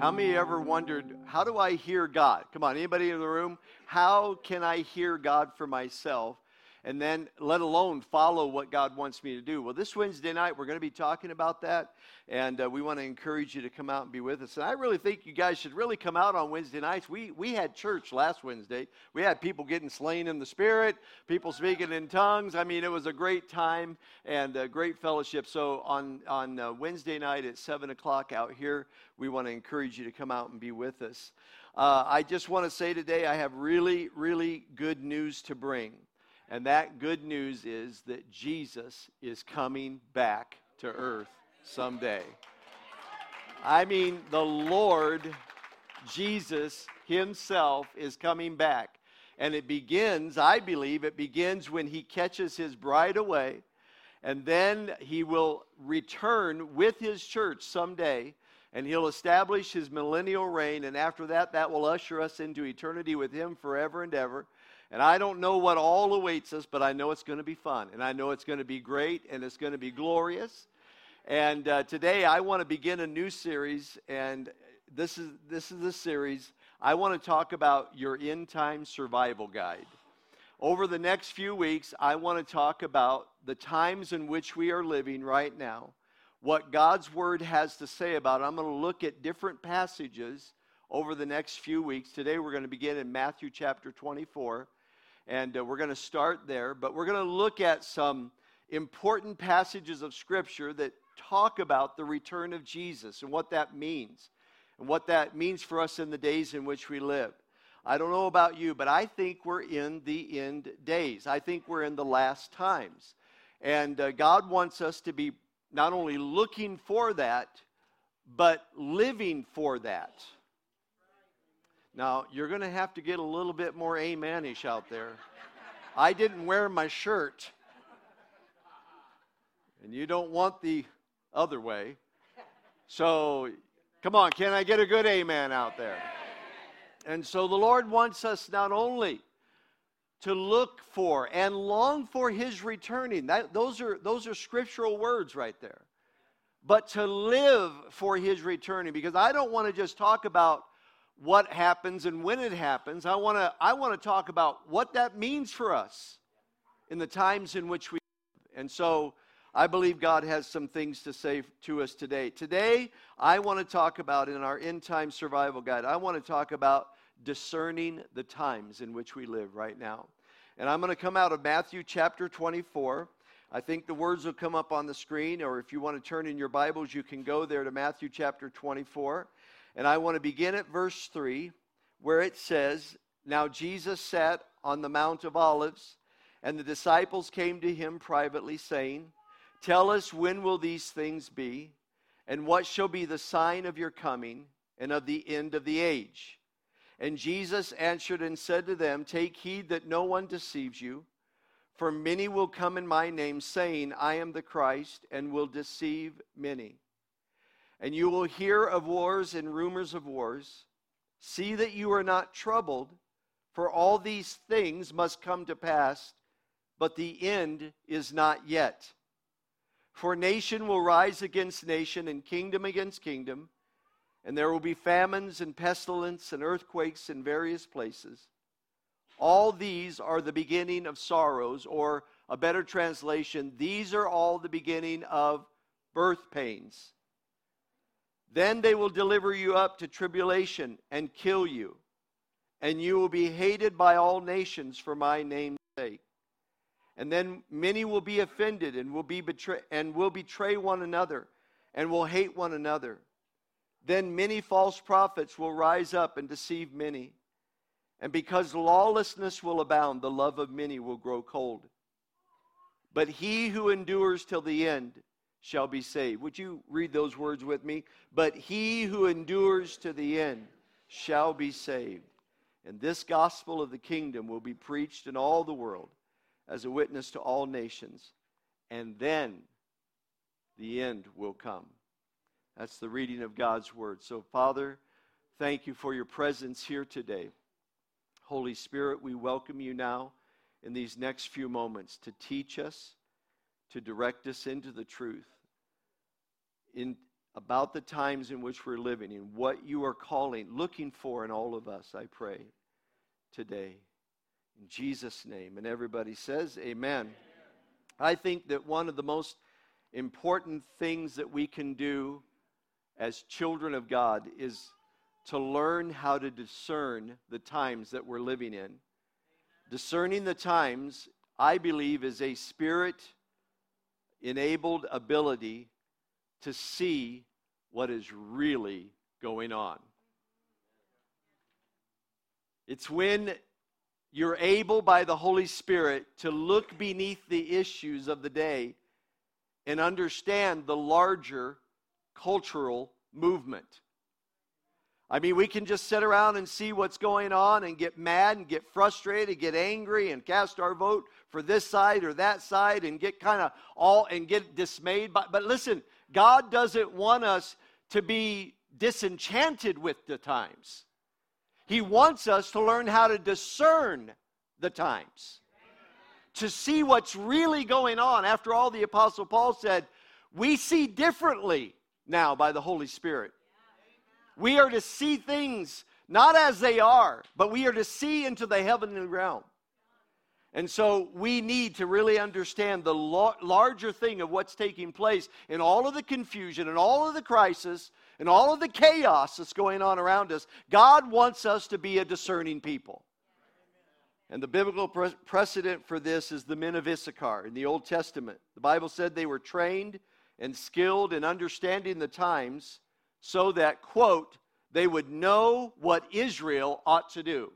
How many ever wondered, how do I hear God? Come on, anybody in the room? How can I hear God for myself? And then let alone follow what God wants me to do. Well, this Wednesday night, we're going to be talking about that, and uh, we want to encourage you to come out and be with us. And I really think you guys should really come out on Wednesday nights. We, we had church last Wednesday. We had people getting slain in the Spirit, people speaking in tongues. I mean, it was a great time and a great fellowship. So on, on uh, Wednesday night at 7 o'clock out here, we want to encourage you to come out and be with us. Uh, I just want to say today, I have really, really good news to bring. And that good news is that Jesus is coming back to earth someday. I mean, the Lord Jesus Himself is coming back. And it begins, I believe, it begins when He catches His bride away. And then He will return with His church someday. And He'll establish His millennial reign. And after that, that will usher us into eternity with Him forever and ever. And I don't know what all awaits us, but I know it's going to be fun. And I know it's going to be great and it's going to be glorious. And uh, today I want to begin a new series. And this is, this is the series. I want to talk about your end time survival guide. Over the next few weeks, I want to talk about the times in which we are living right now, what God's Word has to say about it. I'm going to look at different passages over the next few weeks. Today we're going to begin in Matthew chapter 24 and uh, we're going to start there. But we're going to look at some important passages of Scripture that talk about the return of Jesus and what that means, and what that means for us in the days in which we live. I don't know about you, but I think we're in the end days. I think we're in the last times. And uh, God wants us to be not only looking for that, but living for that. Now, you're going to have to get a little bit more amenish out there. I didn't wear my shirt. And you don't want the other way. So, come on, can I get a good amen out there? And so the Lord wants us not only to look for and long for his returning. That, those, are, those are scriptural words right there. But to live for his returning. Because I don't want to just talk about what happens and when it happens. I want to I want to talk about what that means for us in the times in which we live. And so I believe God has some things to say to us today. Today, I want to talk about in our end time survival guide, I want to talk about discerning the times in which we live right now. And I'm going to come out of Matthew chapter 24. I think the words will come up on the screen, or if you want to turn in your Bibles, you can go there to Matthew chapter 24. And I want to begin at verse 3, where it says, Now Jesus sat on the Mount of Olives, and the disciples came to him privately, saying, Tell us when will these things be, and what shall be the sign of your coming and of the end of the age? And Jesus answered and said to them, Take heed that no one deceives you, for many will come in my name, saying, I am the Christ, and will deceive many. And you will hear of wars and rumors of wars. See that you are not troubled, for all these things must come to pass, but the end is not yet. For nation will rise against nation, and kingdom against kingdom, and there will be famines and pestilence and earthquakes in various places. All these are the beginning of sorrows, or a better translation, these are all the beginning of birth pains. Then they will deliver you up to tribulation and kill you, and you will be hated by all nations for my name's sake. And then many will be offended and will be betray and will betray one another and will hate one another. Then many false prophets will rise up and deceive many. And because lawlessness will abound, the love of many will grow cold. But he who endures till the end shall be saved. Would you read those words with me? But he who endures to the end shall be saved. And this gospel of the kingdom will be preached in all the world as a witness to all nations. And then the end will come. That's the reading of God's word. So, Father, thank you for your presence here today. Holy Spirit, we welcome you now in these next few moments to teach us to direct us into the truth. in about the times in which we're living and what you are calling, looking for in all of us, I pray today. In Jesus' name. And everybody says, Amen. Amen. I think that one of the most important things that we can do as children of God is to learn how to discern the times that we're living in. Discerning the times, I believe, is a spirit enabled ability to see what is really going on. It's when you're able by the Holy Spirit to look beneath the issues of the day and understand the larger cultural movement. I mean, we can just sit around and see what's going on and get mad and get frustrated, and get angry, and cast our vote for this side or that side and get kind of all and get dismayed. But, but listen, God doesn't want us to be disenchanted with the times. He wants us to learn how to discern the times, to see what's really going on. After all, the Apostle Paul said, We see differently now by the Holy Spirit. We are to see things not as they are, but we are to see into the heavenly realm. And so we need to really understand the larger thing of what's taking place in all of the confusion and all of the crisis and all of the chaos that's going on around us. God wants us to be a discerning people. And the biblical pre- precedent for this is the men of Issachar in the Old Testament. The Bible said they were trained and skilled in understanding the times so that, quote, they would know what Israel ought to do.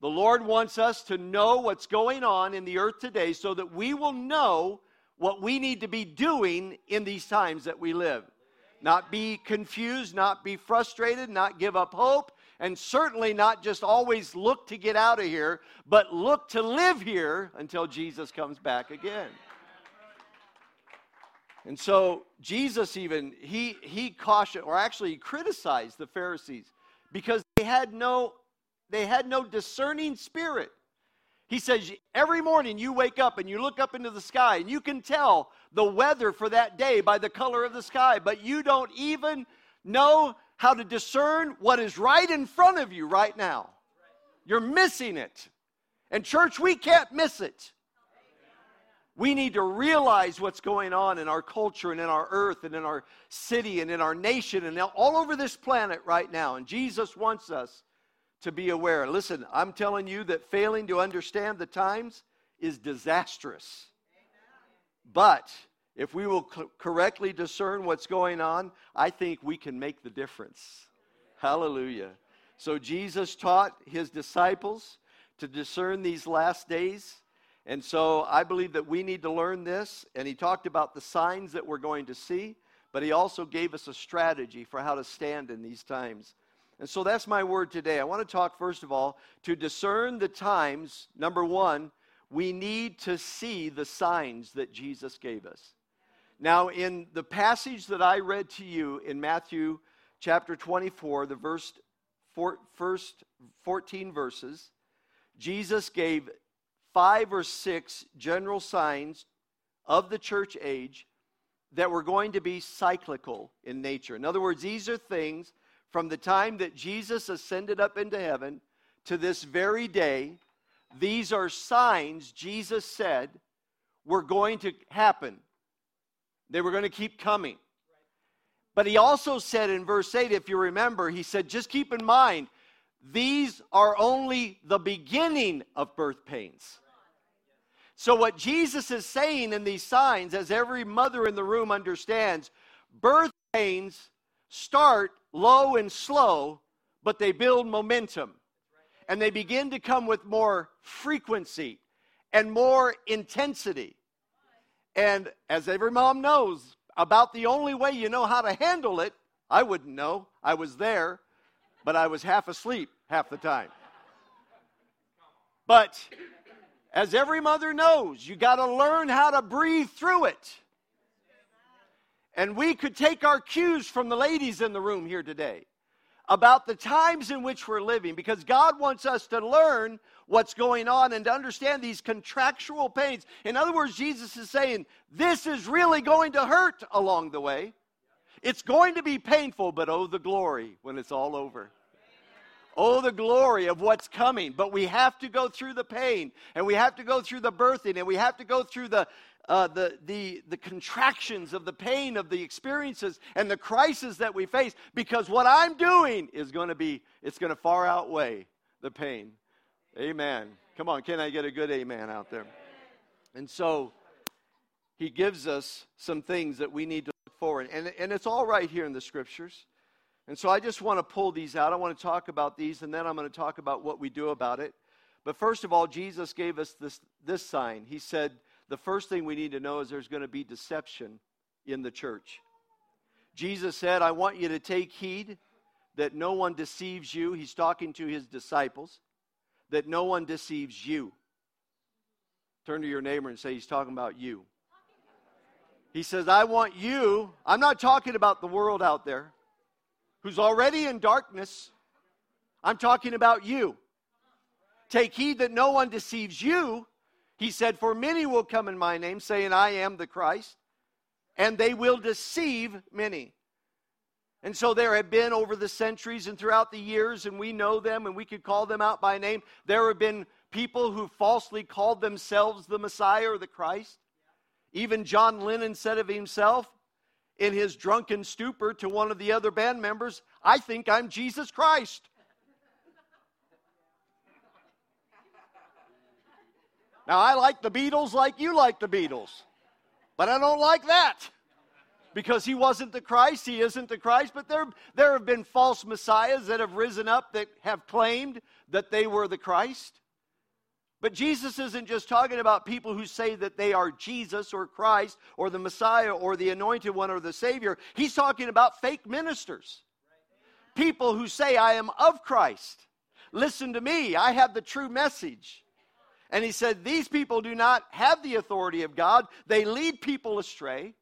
The Lord wants us to know what's going on in the earth today so that we will know what we need to be doing in these times that we live. Not be confused, not be frustrated, not give up hope, and certainly not just always look to get out of here, but look to live here until Jesus comes back again. And so Jesus even he he cautioned or actually criticized the Pharisees because they had no they had no discerning spirit. He says, every morning you wake up and you look up into the sky and you can tell the weather for that day by the color of the sky, but you don't even know how to discern what is right in front of you right now. You're missing it. And, church, we can't miss it. We need to realize what's going on in our culture and in our earth and in our city and in our nation and all over this planet right now. And Jesus wants us to be aware. Listen, I'm telling you that failing to understand the times is disastrous. But if we will co- correctly discern what's going on, I think we can make the difference. Hallelujah. So Jesus taught his disciples to discern these last days. And so I believe that we need to learn this. And he talked about the signs that we're going to see, but he also gave us a strategy for how to stand in these times. And so that's my word today. I want to talk, first of all, to discern the times. Number one, we need to see the signs that Jesus gave us. Now, in the passage that I read to you in Matthew chapter 24, the verse, first 14 verses, Jesus gave five or six general signs of the church age that were going to be cyclical in nature. In other words, these are things from the time that Jesus ascended up into heaven to this very day, these are signs Jesus said were going to happen. They were going to keep coming. But he also said in verse 8, if you remember, he said, just keep in mind, these are only the beginning of birth pains. So, what Jesus is saying in these signs, as every mother in the room understands, birth pains start low and slow, but they build momentum. And they begin to come with more frequency and more intensity. And as every mom knows, about the only way you know how to handle it, I wouldn't know. I was there, but I was half asleep half the time. But as every mother knows, you got to learn how to breathe through it. And we could take our cues from the ladies in the room here today about the times in which we're living because God wants us to learn what's going on and to understand these contractual pains. In other words, Jesus is saying, this is really going to hurt along the way. It's going to be painful, but oh, the glory when it's all over. Oh, the glory of what's coming. But we have to go through the pain, and we have to go through the birthing, and we have to go through the, uh, the, the, the contractions of the pain of the experiences and the crisis that we face because what I'm doing is going to be, it's going to far outweigh the pain. Amen. Come on, can I get a good amen out there? And so he gives us some things that we need to forward. And, and it's all right here in the scriptures. And so I just want to pull these out. I want to talk about these, and then I'm going to talk about what we do about it. But first of all, Jesus gave us this, this sign. He said, the first thing we need to know is there's going to be deception in the church. Jesus said, I want you to take heed that no one deceives you. He's talking to his disciples, that no one deceives you. Turn to your neighbor and say, He's talking about you. He says, I want you. I'm not talking about the world out there who's already in darkness. I'm talking about you. Take heed that no one deceives you. He said, For many will come in my name, saying, I am the Christ, and they will deceive many. And so there have been over the centuries and throughout the years, and we know them and we could call them out by name. There have been people who falsely called themselves the Messiah or the Christ. Even John Lennon said of himself in his drunken stupor to one of the other band members, I think I'm Jesus Christ. Now, I like the Beatles like you like the Beatles, but I don't like that because he wasn't the Christ. He isn't the Christ. But there, there have been false messiahs that have risen up that have claimed that they were the Christ. But Jesus isn't just talking about people who say that they are Jesus or Christ or the Messiah or the anointed one or the Savior. He's talking about fake ministers. People who say, I am of Christ. Listen to me, I have the true message. And he said, These people do not have the authority of God, they lead people astray.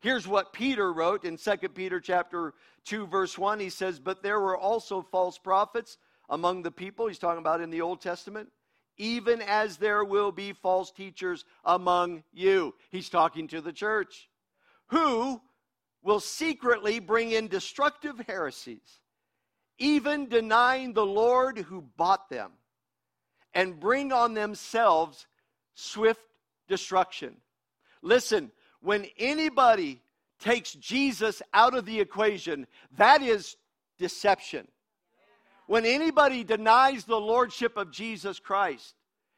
Here's what Peter wrote in 2 Peter chapter 2 verse 1. He says, "But there were also false prophets among the people." He's talking about in the Old Testament. Even as there will be false teachers among you. He's talking to the church. Who will secretly bring in destructive heresies, even denying the Lord who bought them, and bring on themselves swift destruction. Listen, when anybody takes Jesus out of the equation, that is deception. When anybody denies the lordship of Jesus Christ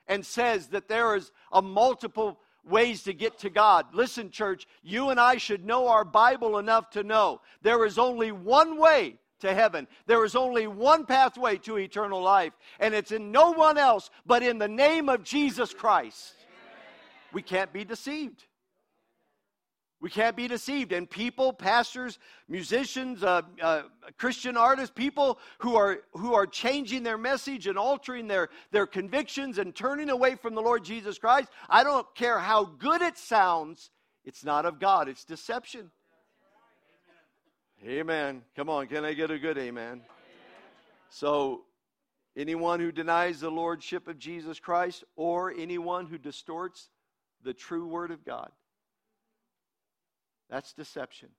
and says that there is a multiple ways to get to God. Listen, church, you and I should know our Bible enough to know there is only one way to heaven. There is only one pathway to eternal life, and it's in no one else but in the name of Jesus Christ. We can't be deceived. We can't be deceived. And people, pastors, musicians, uh, uh, Christian artists, people who are, who are changing their message and altering their, their convictions and turning away from the Lord Jesus Christ, I don't care how good it sounds, it's not of God, it's deception. Amen. Come on, can I get a good amen? amen? So, anyone who denies the lordship of Jesus Christ or anyone who distorts the true word of God that's deception.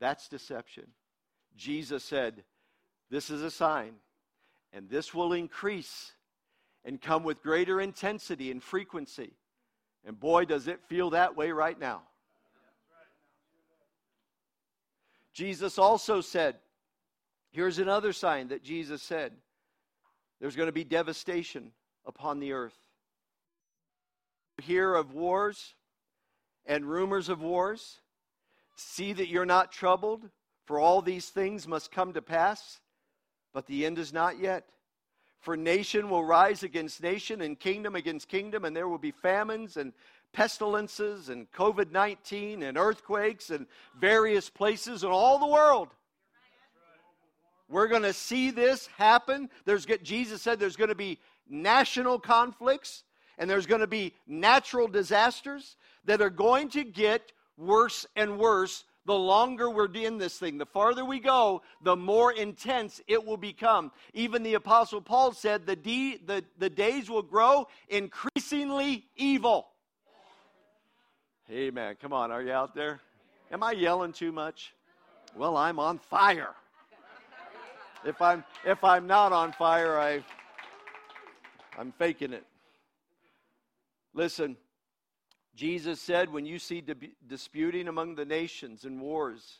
That's deception. Jesus said, This is a sign, and this will increase and come with greater intensity and frequency. And boy, does it feel that way right now. Jesus also said, Here's another sign that Jesus said there's going to be devastation upon the earth. Hear of wars, and rumors of wars. See that you're not troubled, for all these things must come to pass, but the end is not yet. For nation will rise against nation, and kingdom against kingdom, and there will be famines and pestilences and COVID 19 and earthquakes and various places in all the world. We're going to see this happen. There's, Jesus said there's going to be national conflicts and there's going to be natural disasters that are going to get worse and worse the longer we're in this thing. The farther we go, the more intense it will become. Even the Apostle Paul said the, de- the, the days will grow increasingly evil. Amen. Come on, are you out there? Am I yelling too much? Well, I'm on fire. If I'm if I'm not on fire, I I'm faking it. Listen, Jesus said, when you see disputing among the nations and wars,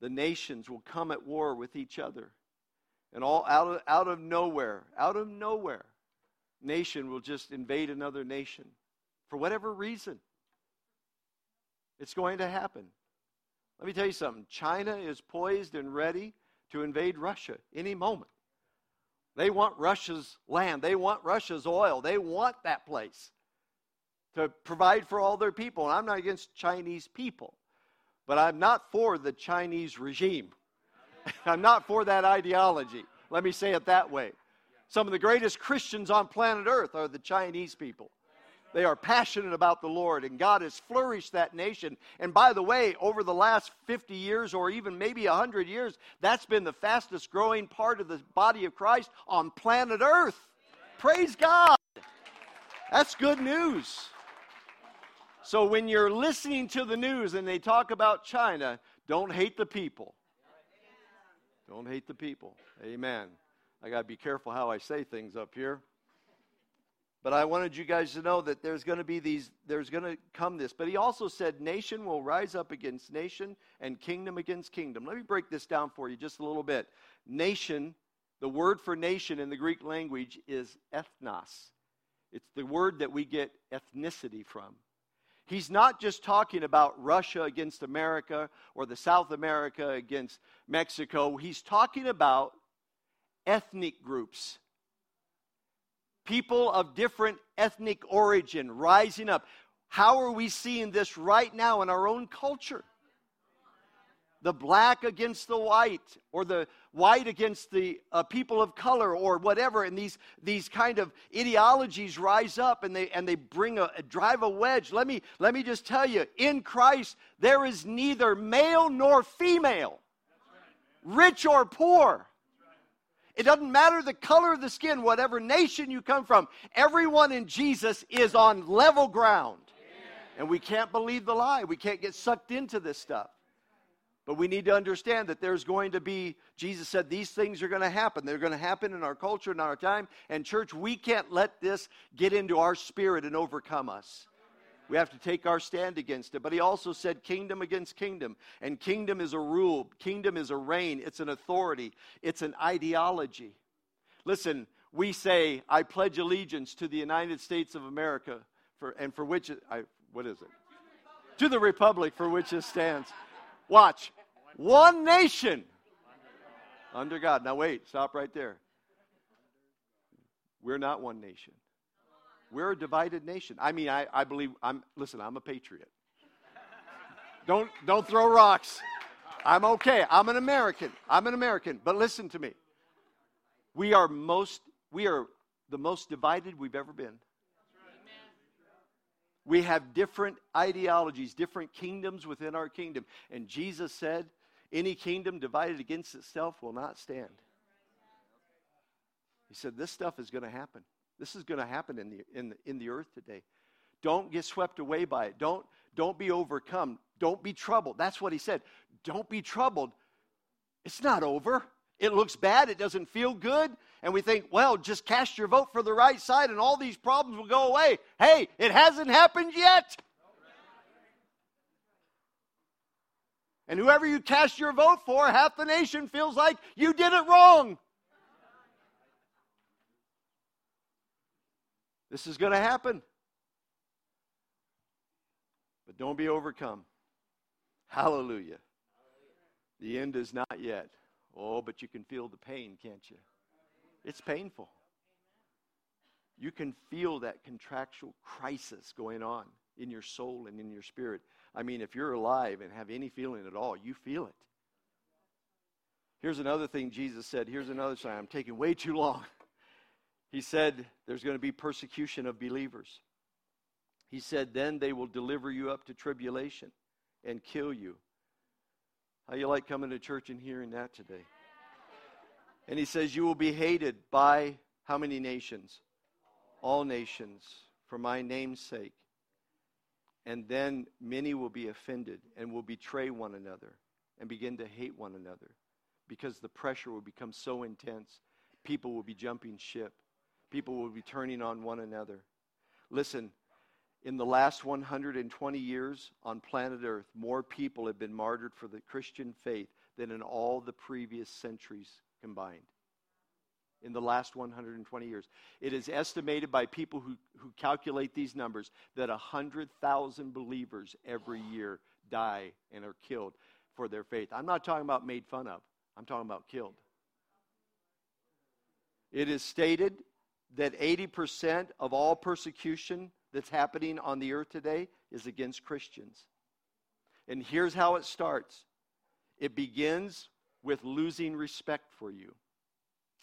the nations will come at war with each other. And all out of, out of nowhere, out of nowhere, nation will just invade another nation for whatever reason. It's going to happen. Let me tell you something China is poised and ready to invade Russia any moment. They want Russia's land, they want Russia's oil, they want that place to provide for all their people. And I'm not against Chinese people, but I'm not for the Chinese regime. I'm not for that ideology. Let me say it that way. Some of the greatest Christians on planet Earth are the Chinese people. They are passionate about the Lord, and God has flourished that nation. And by the way, over the last 50 years or even maybe 100 years, that's been the fastest growing part of the body of Christ on planet Earth. Praise God. That's good news. So when you're listening to the news and they talk about China, don't hate the people. Don't hate the people. Amen. I got to be careful how I say things up here. But I wanted you guys to know that there's going to be these, there's going to come this. But he also said, nation will rise up against nation and kingdom against kingdom. Let me break this down for you just a little bit. Nation, the word for nation in the Greek language is ethnos. It's the word that we get ethnicity from. He's not just talking about Russia against America or the South America against Mexico. He's talking about ethnic groups people of different ethnic origin rising up. How are we seeing this right now in our own culture? The black against the white, or the white against the uh, people of color, or whatever, and these these kind of ideologies rise up and they and they bring a, drive a wedge. Let me let me just tell you, in Christ there is neither male nor female, rich or poor. It doesn't matter the color of the skin, whatever nation you come from. Everyone in Jesus is on level ground. And we can't believe the lie. We can't get sucked into this stuff. But we need to understand that there's going to be, Jesus said, these things are going to happen. They're going to happen in our culture, in our time. And, church, we can't let this get into our spirit and overcome us. We have to take our stand against it. But he also said kingdom against kingdom. And kingdom is a rule, kingdom is a reign, it's an authority, it's an ideology. Listen, we say, I pledge allegiance to the United States of America, for, and for which, I, what is it? To the republic for which it stands. Watch. One nation under God. Now, wait, stop right there. We're not one nation. We're a divided nation. I mean, I, I believe, I'm, listen, I'm a patriot. don't, don't throw rocks. I'm okay. I'm an American. I'm an American. But listen to me. We are most, we are the most divided we've ever been. We have different ideologies, different kingdoms within our kingdom. And Jesus said, any kingdom divided against itself will not stand. He said, this stuff is going to happen. This is going to happen in the, in, the, in the earth today. Don't get swept away by it. Don't, don't be overcome. Don't be troubled. That's what he said. Don't be troubled. It's not over. It looks bad. It doesn't feel good. And we think, well, just cast your vote for the right side and all these problems will go away. Hey, it hasn't happened yet. And whoever you cast your vote for, half the nation feels like you did it wrong. This is going to happen. But don't be overcome. Hallelujah. The end is not yet. Oh, but you can feel the pain, can't you? It's painful. You can feel that contractual crisis going on in your soul and in your spirit. I mean, if you're alive and have any feeling at all, you feel it. Here's another thing Jesus said. Here's another sign. I'm taking way too long. He said there's going to be persecution of believers. He said, then they will deliver you up to tribulation and kill you. How you like coming to church and hearing that today? And he says, You will be hated by how many nations? All nations for my name's sake. And then many will be offended and will betray one another and begin to hate one another because the pressure will become so intense. People will be jumping ship, people will be turning on one another. Listen, in the last 120 years on planet Earth, more people have been martyred for the Christian faith than in all the previous centuries combined. In the last 120 years. It is estimated by people who, who calculate these numbers that 100,000 believers every year die and are killed for their faith. I'm not talking about made fun of, I'm talking about killed. It is stated that 80% of all persecution that's happening on the earth today is against Christians. And here's how it starts it begins with losing respect for you.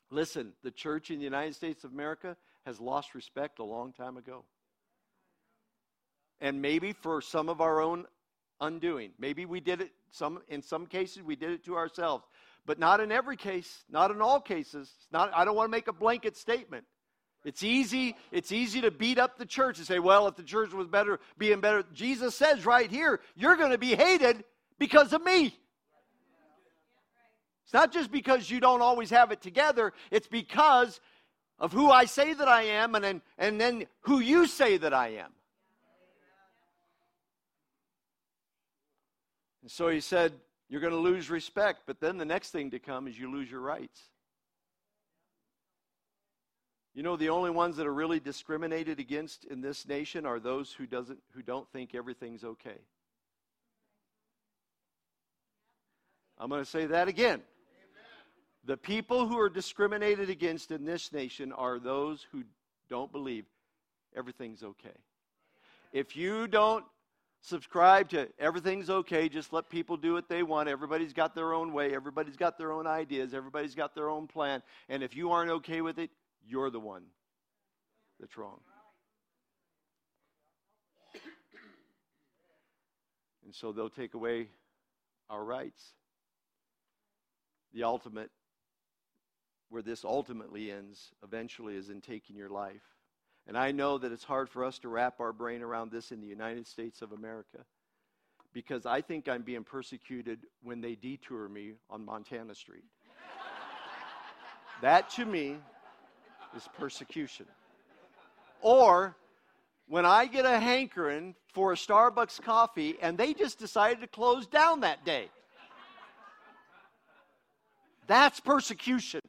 Listen, the church in the United States of America has lost respect a long time ago. And maybe for some of our own undoing. Maybe we did it some in some cases we did it to ourselves, but not in every case, not in all cases. Not I don't want to make a blanket statement. It's easy, it's easy to beat up the church and say, well, if the church was better, being better. Jesus says right here, you're going to be hated because of me. It's not just because you don't always have it together, it's because of who I say that I am and then, and then who you say that I am. And so he said, You're going to lose respect, but then the next thing to come is you lose your rights. You know, the only ones that are really discriminated against in this nation are those who, doesn't, who don't think everything's okay. I'm going to say that again. The people who are discriminated against in this nation are those who don't believe everything's okay. If you don't subscribe to everything's okay, just let people do what they want, everybody's got their own way, everybody's got their own ideas, everybody's got their own plan, and if you aren't okay with it, you're the one that's wrong. And so they'll take away our rights. The ultimate, where this ultimately ends, eventually, is in taking your life. And I know that it's hard for us to wrap our brain around this in the United States of America because I think I'm being persecuted when they detour me on Montana Street. that to me is persecution. Or when I get a hankering for a Starbucks coffee and they just decided to close down that day. That's persecution.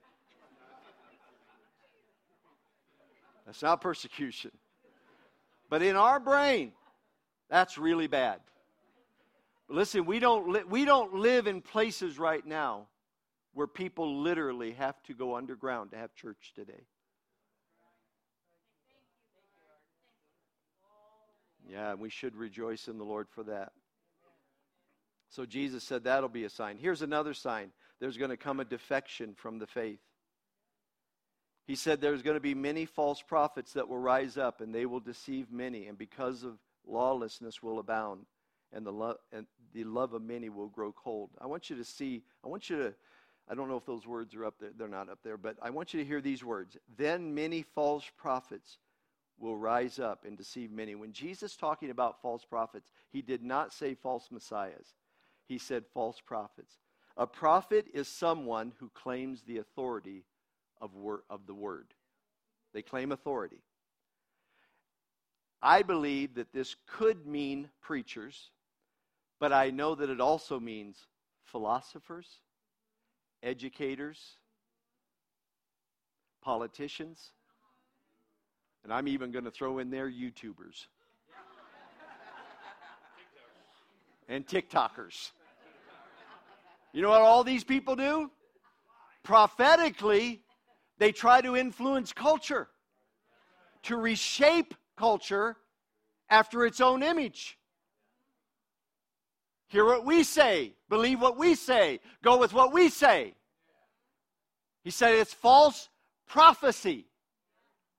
That's not persecution. But in our brain, that's really bad. But listen, we don't, li- we don't live in places right now where people literally have to go underground to have church today. Yeah, we should rejoice in the Lord for that. So Jesus said that'll be a sign. Here's another sign there's going to come a defection from the faith. He said there's going to be many false prophets that will rise up and they will deceive many, and because of lawlessness will abound, and the, lo- and the love of many will grow cold. I want you to see, I want you to, I don't know if those words are up there, they're not up there, but I want you to hear these words. Then many false prophets will rise up and deceive many. When Jesus talking about false prophets, he did not say false messiahs. He said false prophets. A prophet is someone who claims the authority of, wor- of the word. They claim authority. I believe that this could mean preachers, but I know that it also means philosophers, educators, politicians, and I'm even going to throw in there YouTubers and TikTokers. You know what all these people do? Prophetically, they try to influence culture, to reshape culture after its own image. Hear what we say, believe what we say, go with what we say. He said it's false prophecy.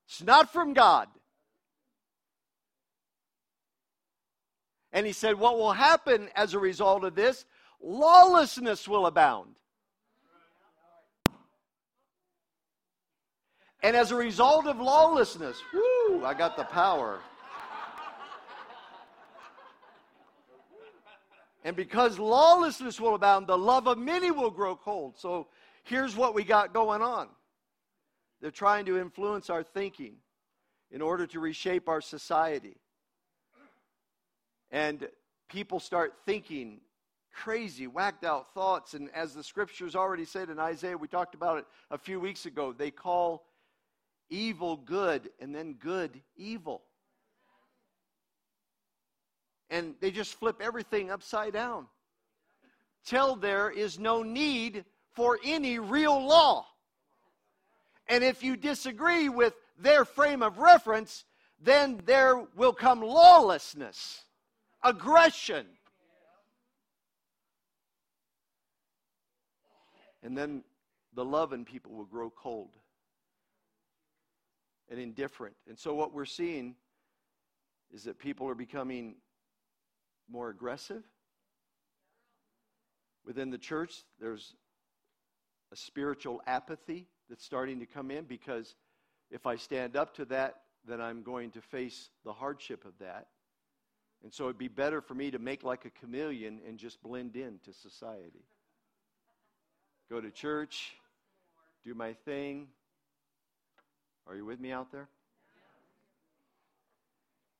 It's not from God. And he said, What will happen as a result of this? Lawlessness will abound. And as a result of lawlessness, whoo, I got the power. And because lawlessness will abound, the love of many will grow cold. So here's what we got going on they're trying to influence our thinking in order to reshape our society. And people start thinking crazy, whacked out thoughts. And as the scriptures already said in Isaiah, we talked about it a few weeks ago, they call evil good and then good evil. And they just flip everything upside down. Till there is no need for any real law. And if you disagree with their frame of reference, then there will come lawlessness, aggression. And then the love in people will grow cold and indifferent. And so, what we're seeing is that people are becoming more aggressive. Within the church, there's a spiritual apathy that's starting to come in because if I stand up to that, then I'm going to face the hardship of that. And so it'd be better for me to make like a chameleon and just blend into society. Go to church, do my thing. Are you with me out there?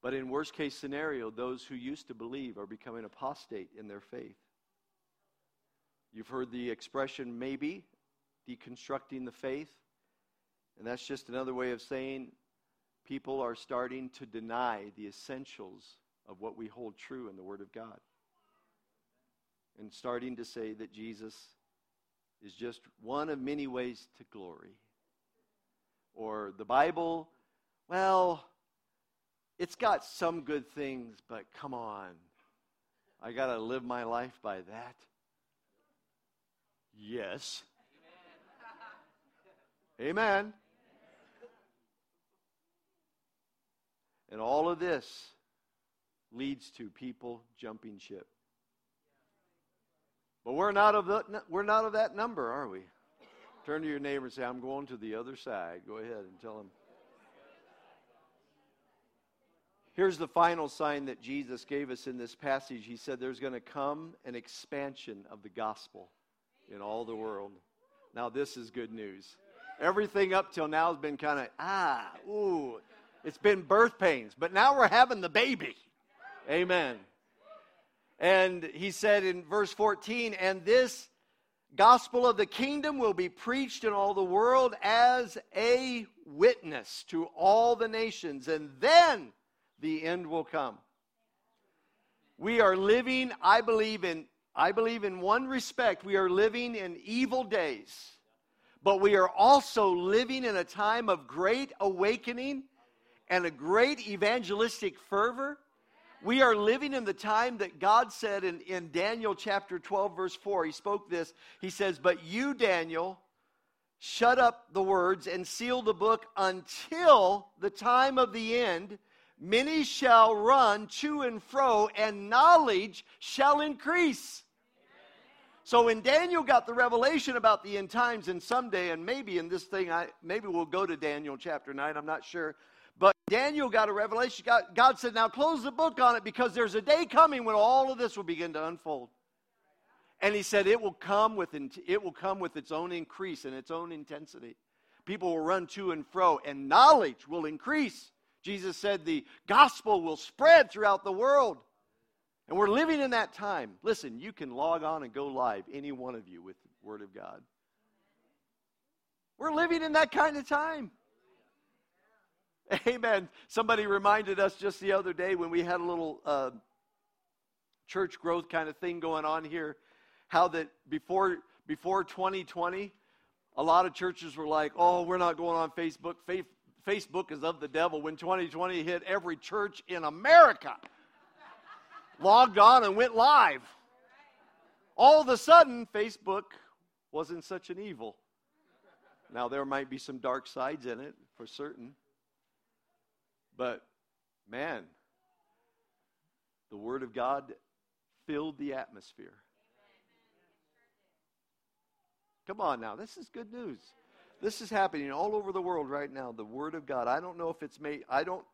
But in worst case scenario, those who used to believe are becoming apostate in their faith. You've heard the expression maybe deconstructing the faith. And that's just another way of saying people are starting to deny the essentials of what we hold true in the Word of God. And starting to say that Jesus is just one of many ways to glory. Or the Bible, well, it's got some good things, but come on. I got to live my life by that. Yes. Amen. And all of this leads to people jumping ship. But we're not of the, we're not of that number, are we? Turn to your neighbor and say, "I'm going to the other side." Go ahead and tell him. Here's the final sign that Jesus gave us in this passage. He said there's going to come an expansion of the gospel in all the world. Now, this is good news. Everything up till now has been kind of, ah, ooh, it's been birth pains, but now we're having the baby. Amen. And he said in verse 14, and this gospel of the kingdom will be preached in all the world as a witness to all the nations, and then the end will come. We are living, I believe in I believe in one respect, we are living in evil days. But we are also living in a time of great awakening and a great evangelistic fervor. We are living in the time that God said in, in Daniel chapter 12, verse 4. He spoke this. He says, But you, Daniel, shut up the words and seal the book until the time of the end. Many shall run to and fro, and knowledge shall increase. So when Daniel got the revelation about the end times, and someday, and maybe in this thing, I maybe we'll go to Daniel chapter nine. I'm not sure, Daniel got a revelation. God, God said, "Now close the book on it, because there's a day coming when all of this will begin to unfold." And he said, "It will come with it will come with its own increase and its own intensity. People will run to and fro, and knowledge will increase." Jesus said, "The gospel will spread throughout the world." And we're living in that time. Listen, you can log on and go live, any one of you, with the Word of God. We're living in that kind of time. Amen. Somebody reminded us just the other day when we had a little uh, church growth kind of thing going on here, how that before before 2020, a lot of churches were like, "Oh, we're not going on Facebook. Facebook is of the devil." When 2020 hit, every church in America logged on and went live. All of a sudden, Facebook wasn't such an evil. Now, there might be some dark sides in it for certain. But, man, the Word of God filled the atmosphere. Come on now, this is good news. This is happening all over the world right now. The Word of God. I don't know if it's made, I don't,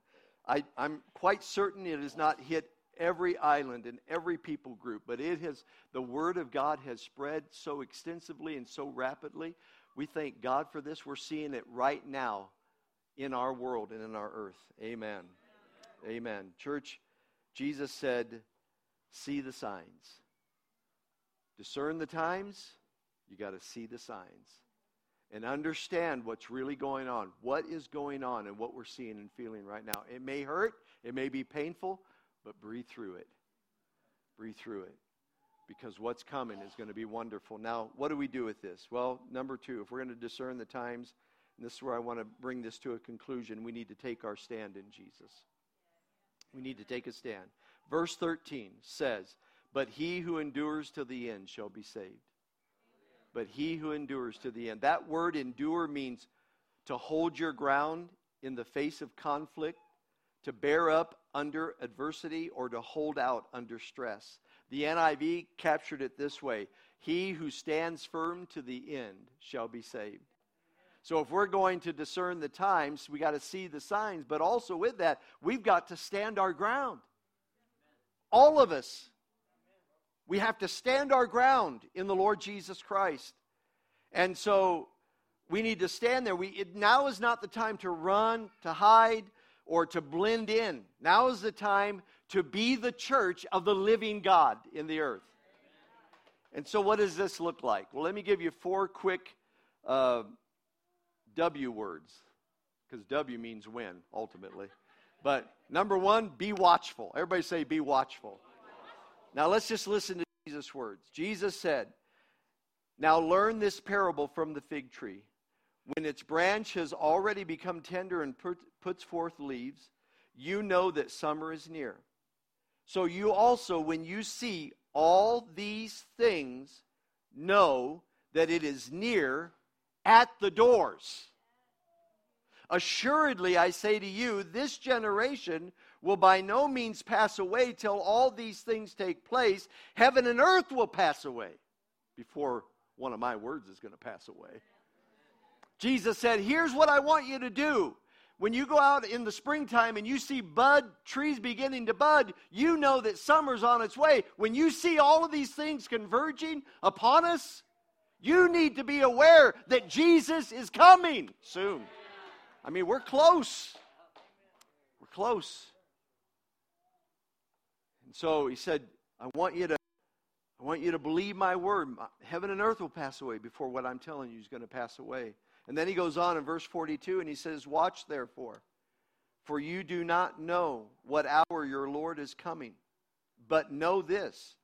I, I'm quite certain it has not hit every island and every people group. But it has, the Word of God has spread so extensively and so rapidly. We thank God for this. We're seeing it right now in our world and in our earth. Amen. Amen. Church, Jesus said, see the signs. Discern the times, you got to see the signs and understand what's really going on. What is going on and what we're seeing and feeling right now. It may hurt, it may be painful, but breathe through it. Breathe through it. Because what's coming is going to be wonderful. Now, what do we do with this? Well, number two, if we're going to discern the times, and this is where I want to bring this to a conclusion, we need to take our stand in Jesus. We need to take a stand. Verse 13 says, But he who endures to the end shall be saved but he who endures to the end. That word endure means to hold your ground in the face of conflict, to bear up under adversity, or to hold out under stress. The NIV captured it this way He who stands firm to the end shall be saved. So, if we're going to discern the times, we got to see the signs, but also with that, we've got to stand our ground. All of us. We have to stand our ground in the Lord Jesus Christ. And so we need to stand there. We, it, now is not the time to run, to hide, or to blend in. Now is the time to be the church of the living God in the earth. And so, what does this look like? Well, let me give you four quick uh, W words, because W means win, ultimately. But number one, be watchful. Everybody say, be watchful. Now let's just listen to Jesus' words. Jesus said, Now learn this parable from the fig tree. When its branch has already become tender and put, puts forth leaves, you know that summer is near. So you also, when you see all these things, know that it is near at the doors. Assuredly, I say to you, this generation will by no means pass away till all these things take place. Heaven and earth will pass away before one of my words is going to pass away. Jesus said, Here's what I want you to do. When you go out in the springtime and you see bud, trees beginning to bud, you know that summer's on its way. When you see all of these things converging upon us, you need to be aware that Jesus is coming soon. I mean, we're close. We're close. And so he said, I want you to I want you to believe my word. Heaven and earth will pass away before what I'm telling you is going to pass away. And then he goes on in verse 42 and he says, Watch therefore, for you do not know what hour your Lord is coming. But know this,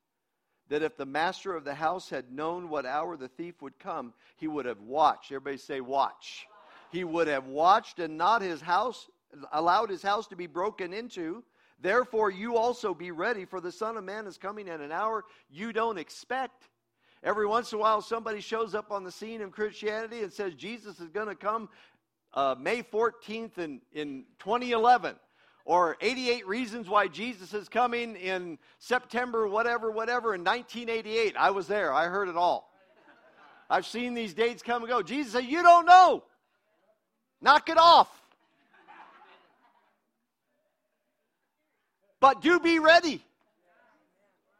that if the master of the house had known what hour the thief would come, he would have watched. Everybody say, Watch. He would have watched and not his house, allowed his house to be broken into. Therefore, you also be ready, for the Son of Man is coming at an hour you don't expect. Every once in a while, somebody shows up on the scene of Christianity and says Jesus is going to come uh, May 14th in, in 2011 or 88 reasons why Jesus is coming in September, whatever, whatever, in 1988. I was there, I heard it all. I've seen these dates come and go. Jesus said, You don't know. Knock it off. But do be ready.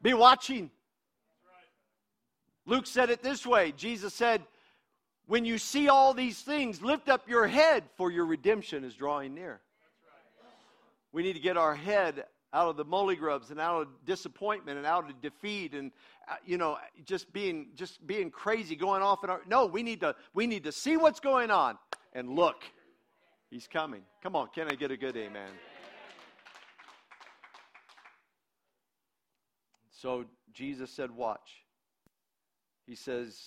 Be watching. Luke said it this way Jesus said, When you see all these things, lift up your head, for your redemption is drawing near. We need to get our head out of the molly grubs and out of disappointment and out of defeat and uh, you know just being just being crazy going off our no we need to we need to see what's going on and look he's coming come on can i get a good amen So Jesus said, Watch. He says,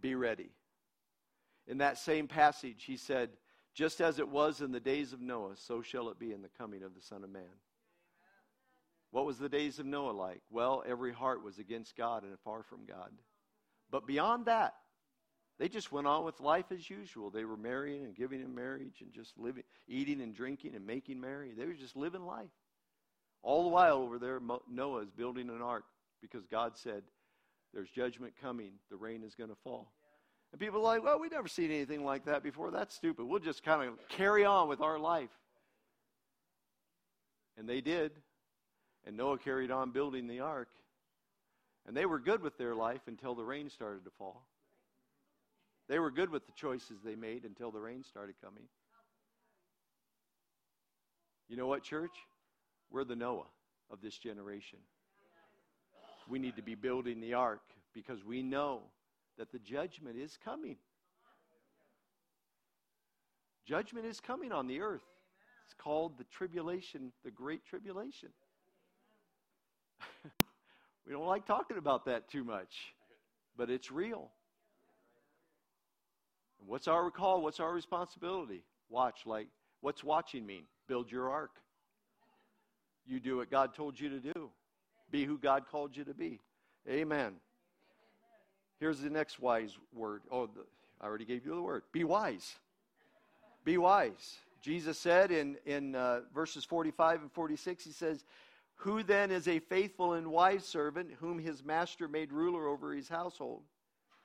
Be ready. In that same passage, he said, Just as it was in the days of Noah, so shall it be in the coming of the Son of Man. What was the days of Noah like? Well, every heart was against God and far from God. But beyond that, they just went on with life as usual. They were marrying and giving in marriage and just living, eating and drinking and making merry. They were just living life. All the while over there, Noah is building an ark because God said, There's judgment coming. The rain is going to fall. And people are like, Well, we've never seen anything like that before. That's stupid. We'll just kind of carry on with our life. And they did. And Noah carried on building the ark. And they were good with their life until the rain started to fall. They were good with the choices they made until the rain started coming. You know what, church? We're the Noah of this generation. We need to be building the ark because we know that the judgment is coming. Judgment is coming on the earth. It's called the tribulation, the great tribulation. we don't like talking about that too much, but it's real. And what's our call? What's our responsibility? Watch, like, what's watching mean? Build your ark. You do what God told you to do. Be who God called you to be. Amen. Here's the next wise word. Oh, the, I already gave you the word. Be wise. Be wise. Jesus said in, in uh, verses 45 and 46, he says, Who then is a faithful and wise servant whom his master made ruler over his household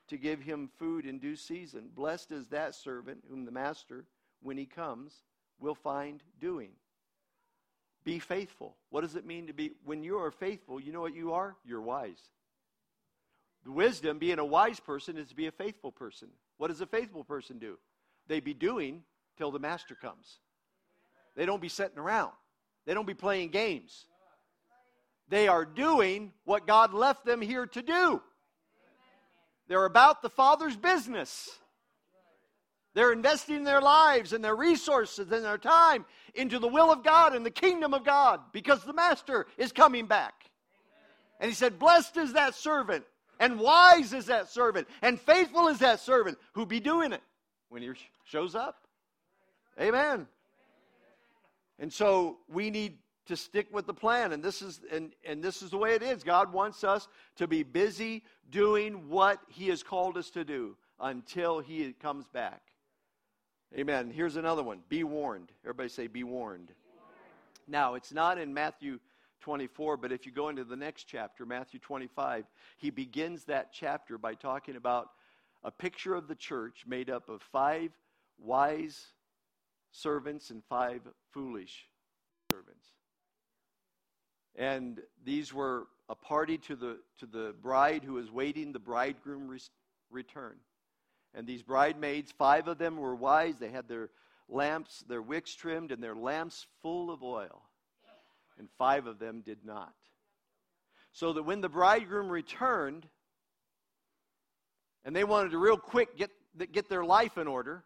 to give him food in due season? Blessed is that servant whom the master, when he comes, will find doing. Be faithful. What does it mean to be? When you are faithful, you know what you are? You're wise. Wisdom, being a wise person, is to be a faithful person. What does a faithful person do? They be doing till the master comes. They don't be sitting around. They don't be playing games. They are doing what God left them here to do. They're about the Father's business. They're investing their lives and their resources and their time into the will of God and the kingdom of God because the Master is coming back. And he said, Blessed is that servant, and wise is that servant, and faithful is that servant who be doing it when he shows up. Amen. And so we need to stick with the plan and this is and, and this is the way it is god wants us to be busy doing what he has called us to do until he comes back Amen. Here's another one. Be warned. Everybody say, be warned. Now, it's not in Matthew 24, but if you go into the next chapter, Matthew 25, he begins that chapter by talking about a picture of the church made up of five wise servants and five foolish servants. And these were a party to the, to the bride who was waiting the bridegroom re- return. And these bridemaids, five of them were wise. They had their lamps, their wicks trimmed, and their lamps full of oil. And five of them did not. So that when the bridegroom returned, and they wanted to real quick get, get their life in order,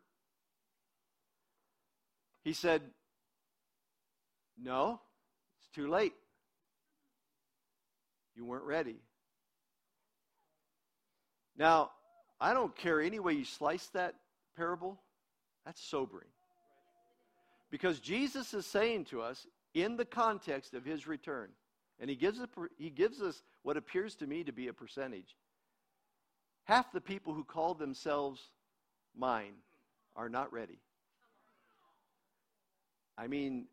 he said, No, it's too late. You weren't ready. Now, I don't care any way you slice that parable, that's sobering. Because Jesus is saying to us, in the context of his return, and he gives, a, he gives us what appears to me to be a percentage. Half the people who call themselves mine are not ready. I mean,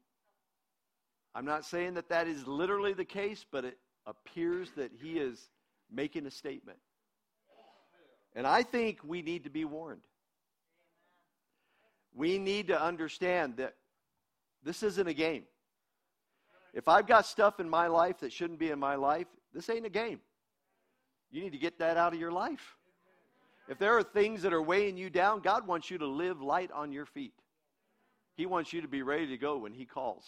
I'm not saying that that is literally the case, but it appears that he is making a statement. And I think we need to be warned. We need to understand that this isn't a game. If I've got stuff in my life that shouldn't be in my life, this ain't a game. You need to get that out of your life. If there are things that are weighing you down, God wants you to live light on your feet. He wants you to be ready to go when He calls.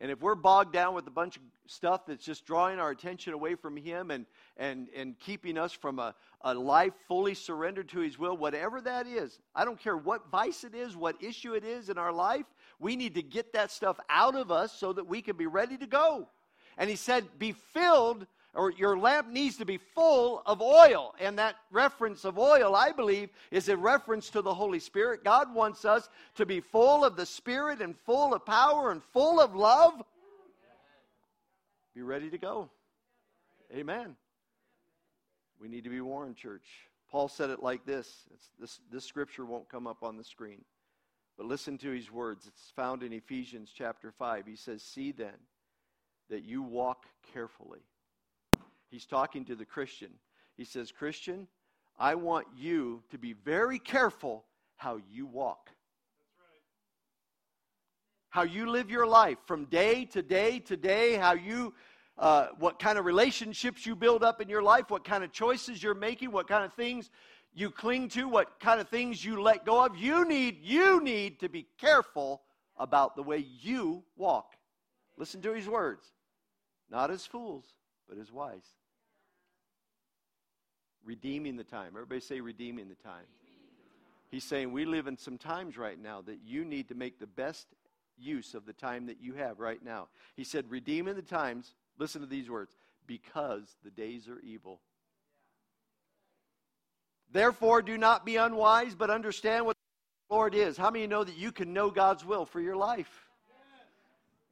And if we're bogged down with a bunch of stuff that's just drawing our attention away from Him and, and, and keeping us from a, a life fully surrendered to His will, whatever that is, I don't care what vice it is, what issue it is in our life, we need to get that stuff out of us so that we can be ready to go. And He said, Be filled or your lamp needs to be full of oil. And that reference of oil, I believe, is a reference to the Holy Spirit. God wants us to be full of the Spirit and full of power and full of love. Be ready to go. Amen. We need to be warned, church. Paul said it like this. this. This scripture won't come up on the screen. But listen to his words. It's found in Ephesians chapter 5. He says, See then that you walk carefully He's talking to the Christian. He says, Christian, I want you to be very careful how you walk. how you live your life from day to day to day, how you, uh, what kind of relationships you build up in your life, what kind of choices you're making, what kind of things you cling to, what kind of things you let go of. You need, you need to be careful about the way you walk. Listen to his words. Not as fools, but as wise. Redeeming the time. Everybody say redeeming the time. He's saying we live in some times right now that you need to make the best use of the time that you have right now. He said, redeeming the times, listen to these words, because the days are evil. Therefore, do not be unwise, but understand what the Lord is. How many know that you can know God's will for your life?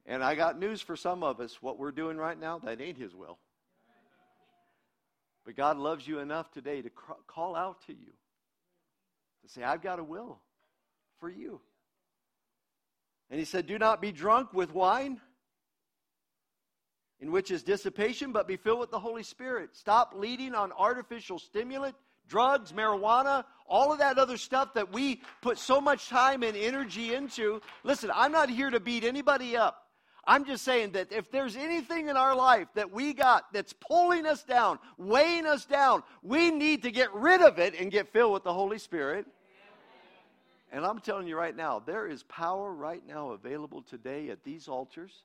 And I got news for some of us. What we're doing right now, that ain't His will. But God loves you enough today to call out to you to say, I've got a will for you. And He said, Do not be drunk with wine, in which is dissipation, but be filled with the Holy Spirit. Stop leading on artificial stimulant drugs, marijuana, all of that other stuff that we put so much time and energy into. Listen, I'm not here to beat anybody up. I'm just saying that if there's anything in our life that we got that's pulling us down, weighing us down, we need to get rid of it and get filled with the Holy Spirit. And I'm telling you right now, there is power right now available today at these altars.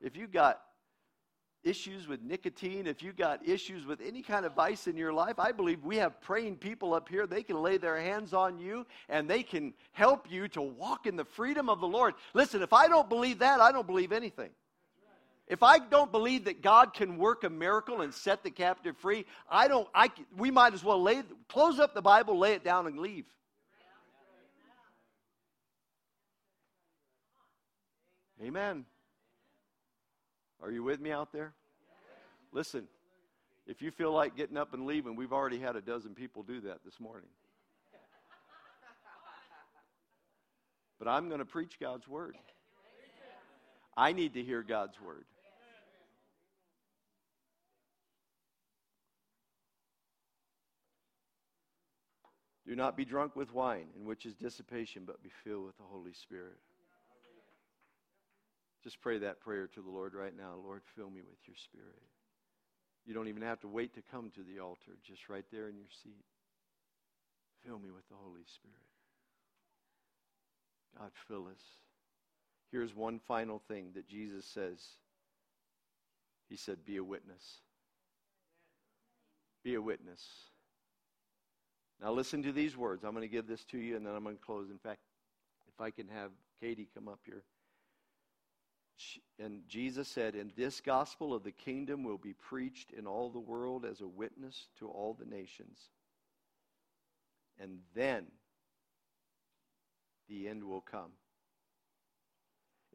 If you got issues with nicotine, if you got issues with any kind of vice in your life, I believe we have praying people up here. They can lay their hands on you and they can help you to walk in the freedom of the Lord. Listen, if I don't believe that, I don't believe anything. If I don't believe that God can work a miracle and set the captive free, I don't I we might as well lay close up the Bible, lay it down and leave. Amen. Are you with me out there? Listen, if you feel like getting up and leaving, we've already had a dozen people do that this morning. But I'm going to preach God's word. I need to hear God's word. Do not be drunk with wine, in which is dissipation, but be filled with the Holy Spirit. Just pray that prayer to the Lord right now. Lord, fill me with your spirit. You don't even have to wait to come to the altar, just right there in your seat. Fill me with the Holy Spirit. God, fill us. Here's one final thing that Jesus says He said, Be a witness. Be a witness. Now, listen to these words. I'm going to give this to you, and then I'm going to close. In fact, if I can have Katie come up here and Jesus said, And this gospel of the kingdom will be preached in all the world as a witness to all the nations. And then the end will come.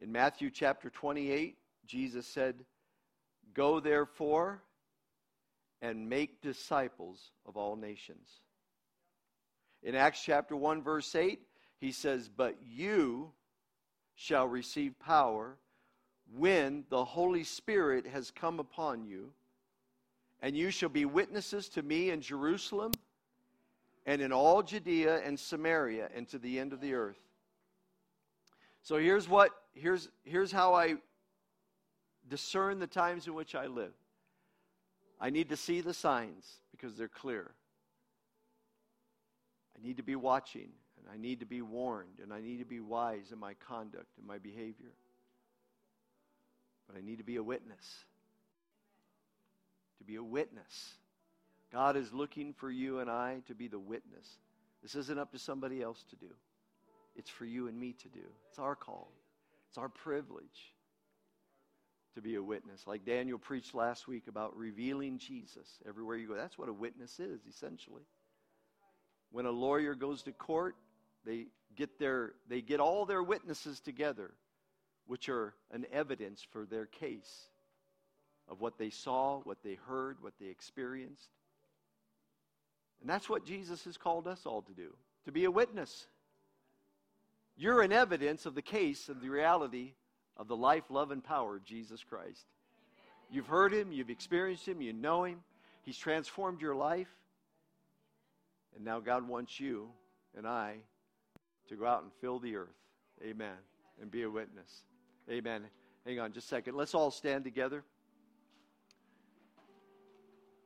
In Matthew chapter 28, Jesus said, Go therefore and make disciples of all nations. In Acts chapter 1, verse 8, he says, But you shall receive power when the Holy Spirit has come upon you, and you shall be witnesses to me in Jerusalem and in all Judea and Samaria and to the end of the earth. So here's what here's here's how I discern the times in which I live. I need to see the signs because they're clear. I need to be watching and I need to be warned and I need to be wise in my conduct and my behavior but I need to be a witness. To be a witness. God is looking for you and I to be the witness. This isn't up to somebody else to do, it's for you and me to do. It's our call, it's our privilege to be a witness. Like Daniel preached last week about revealing Jesus everywhere you go. That's what a witness is, essentially. When a lawyer goes to court, they get their they get all their witnesses together which are an evidence for their case of what they saw, what they heard, what they experienced. And that's what Jesus has called us all to do to be a witness. You're an evidence of the case of the reality of the life, love, and power of Jesus Christ. You've heard him, you've experienced him, you know him, he's transformed your life. And now God wants you and I to go out and fill the earth. Amen. And be a witness. Amen. Hang on just a second. Let's all stand together.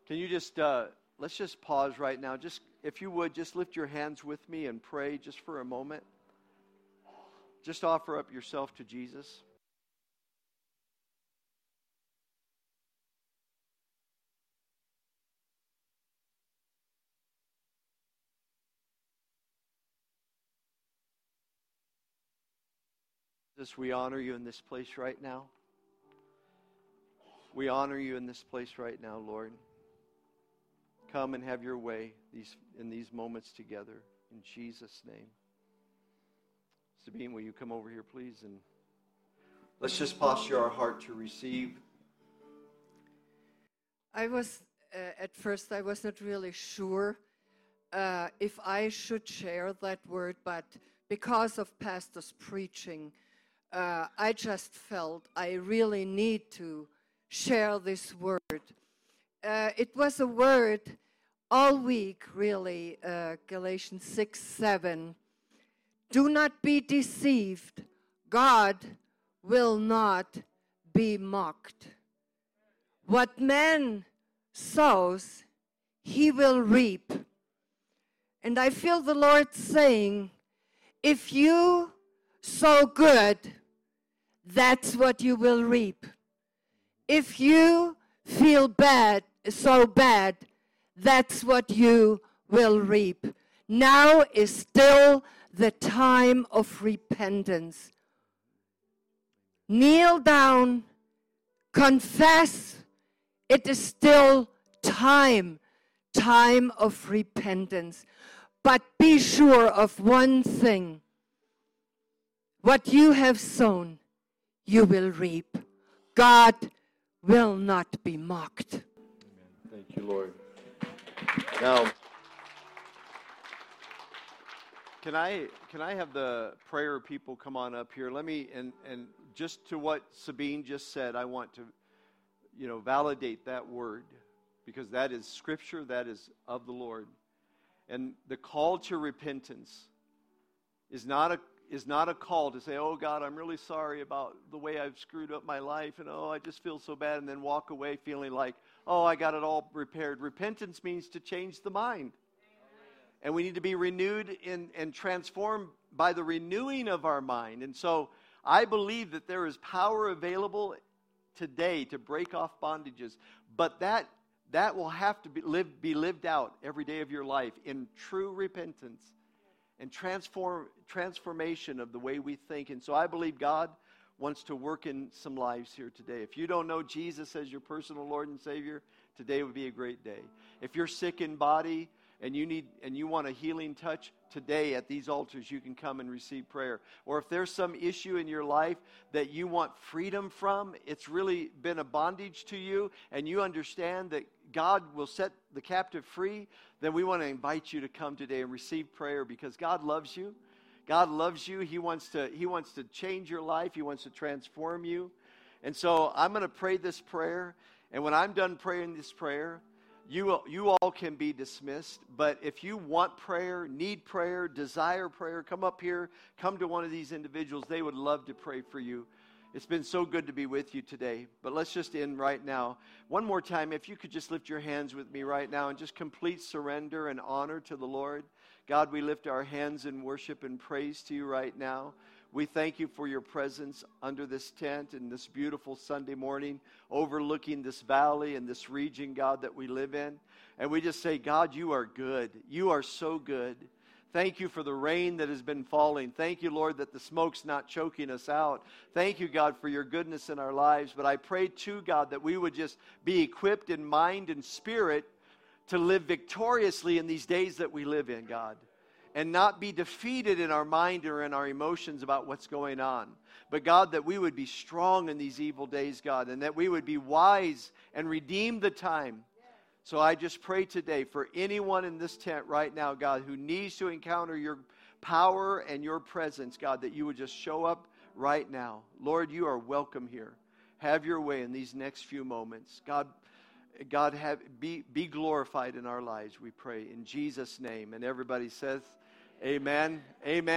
Can you just, uh, let's just pause right now. Just, if you would, just lift your hands with me and pray just for a moment. Just offer up yourself to Jesus. Jesus, we honor you in this place right now. We honor you in this place right now, Lord. Come and have your way these, in these moments together. In Jesus' name. Sabine, will you come over here, please? And let's just posture our heart to receive. I was, uh, at first, I was not really sure uh, if I should share that word, but because of Pastor's preaching, uh, I just felt I really need to share this word. Uh, it was a word all week, really, uh, Galatians 6 7. Do not be deceived. God will not be mocked. What man sows, he will reap. And I feel the Lord saying, if you sow good, that's what you will reap. If you feel bad, so bad, that's what you will reap. Now is still the time of repentance. Kneel down, confess, it is still time, time of repentance. But be sure of one thing what you have sown, you will reap. God will not be mocked. Amen. Thank you, Lord. Now, can I can I have the prayer people come on up here? Let me and and just to what Sabine just said, I want to you know validate that word because that is scripture, that is of the Lord. And the call to repentance is not a is not a call to say, Oh God, I'm really sorry about the way I've screwed up my life, and oh, I just feel so bad, and then walk away feeling like, Oh, I got it all repaired. Repentance means to change the mind. And we need to be renewed in, and transformed by the renewing of our mind. And so I believe that there is power available today to break off bondages, but that, that will have to be, live, be lived out every day of your life in true repentance and transform, transformation of the way we think. And so I believe God wants to work in some lives here today. If you don't know Jesus as your personal Lord and Savior, today would be a great day. If you're sick in body and you need and you want a healing touch, today at these altars you can come and receive prayer. Or if there's some issue in your life that you want freedom from, it's really been a bondage to you and you understand that God will set the captive free, then we want to invite you to come today and receive prayer because God loves you. God loves you. He wants to, he wants to change your life, He wants to transform you. And so I'm going to pray this prayer. And when I'm done praying this prayer, you, you all can be dismissed. But if you want prayer, need prayer, desire prayer, come up here, come to one of these individuals. They would love to pray for you. It's been so good to be with you today. But let's just end right now. One more time, if you could just lift your hands with me right now and just complete surrender and honor to the Lord. God, we lift our hands in worship and praise to you right now. We thank you for your presence under this tent and this beautiful Sunday morning, overlooking this valley and this region, God, that we live in. And we just say, God, you are good. You are so good. Thank you for the rain that has been falling. Thank you, Lord, that the smoke's not choking us out. Thank you, God, for your goodness in our lives. But I pray, too, God, that we would just be equipped in mind and spirit to live victoriously in these days that we live in, God, and not be defeated in our mind or in our emotions about what's going on. But, God, that we would be strong in these evil days, God, and that we would be wise and redeem the time so I just pray today for anyone in this tent right now, God, who needs to encounter your power and your presence, God, that you would just show up right now. Lord, you are welcome here. Have your way in these next few moments. God, God, have, be, be glorified in our lives, we pray. In Jesus' name. And everybody says, Amen. Amen.